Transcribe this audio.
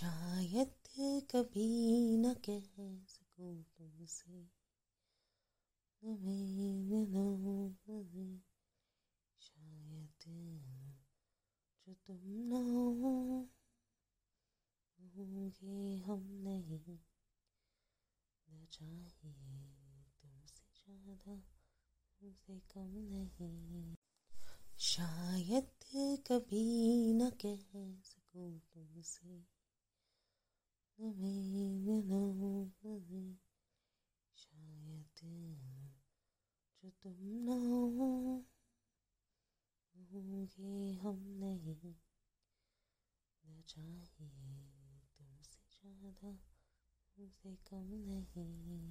शायद कभी न कह सकूँ तुमसे। शायद जो तुम ना होंगे हम नहीं। न चाहिए तुमसे ज़्यादा, तुमसे कम नहीं। शायद कभी न कह सकूँ तुमसे। शायद जो तुम ना होंगे हम नहीं न चाहिए तुमसे ज़्यादा तुमसे कम नहीं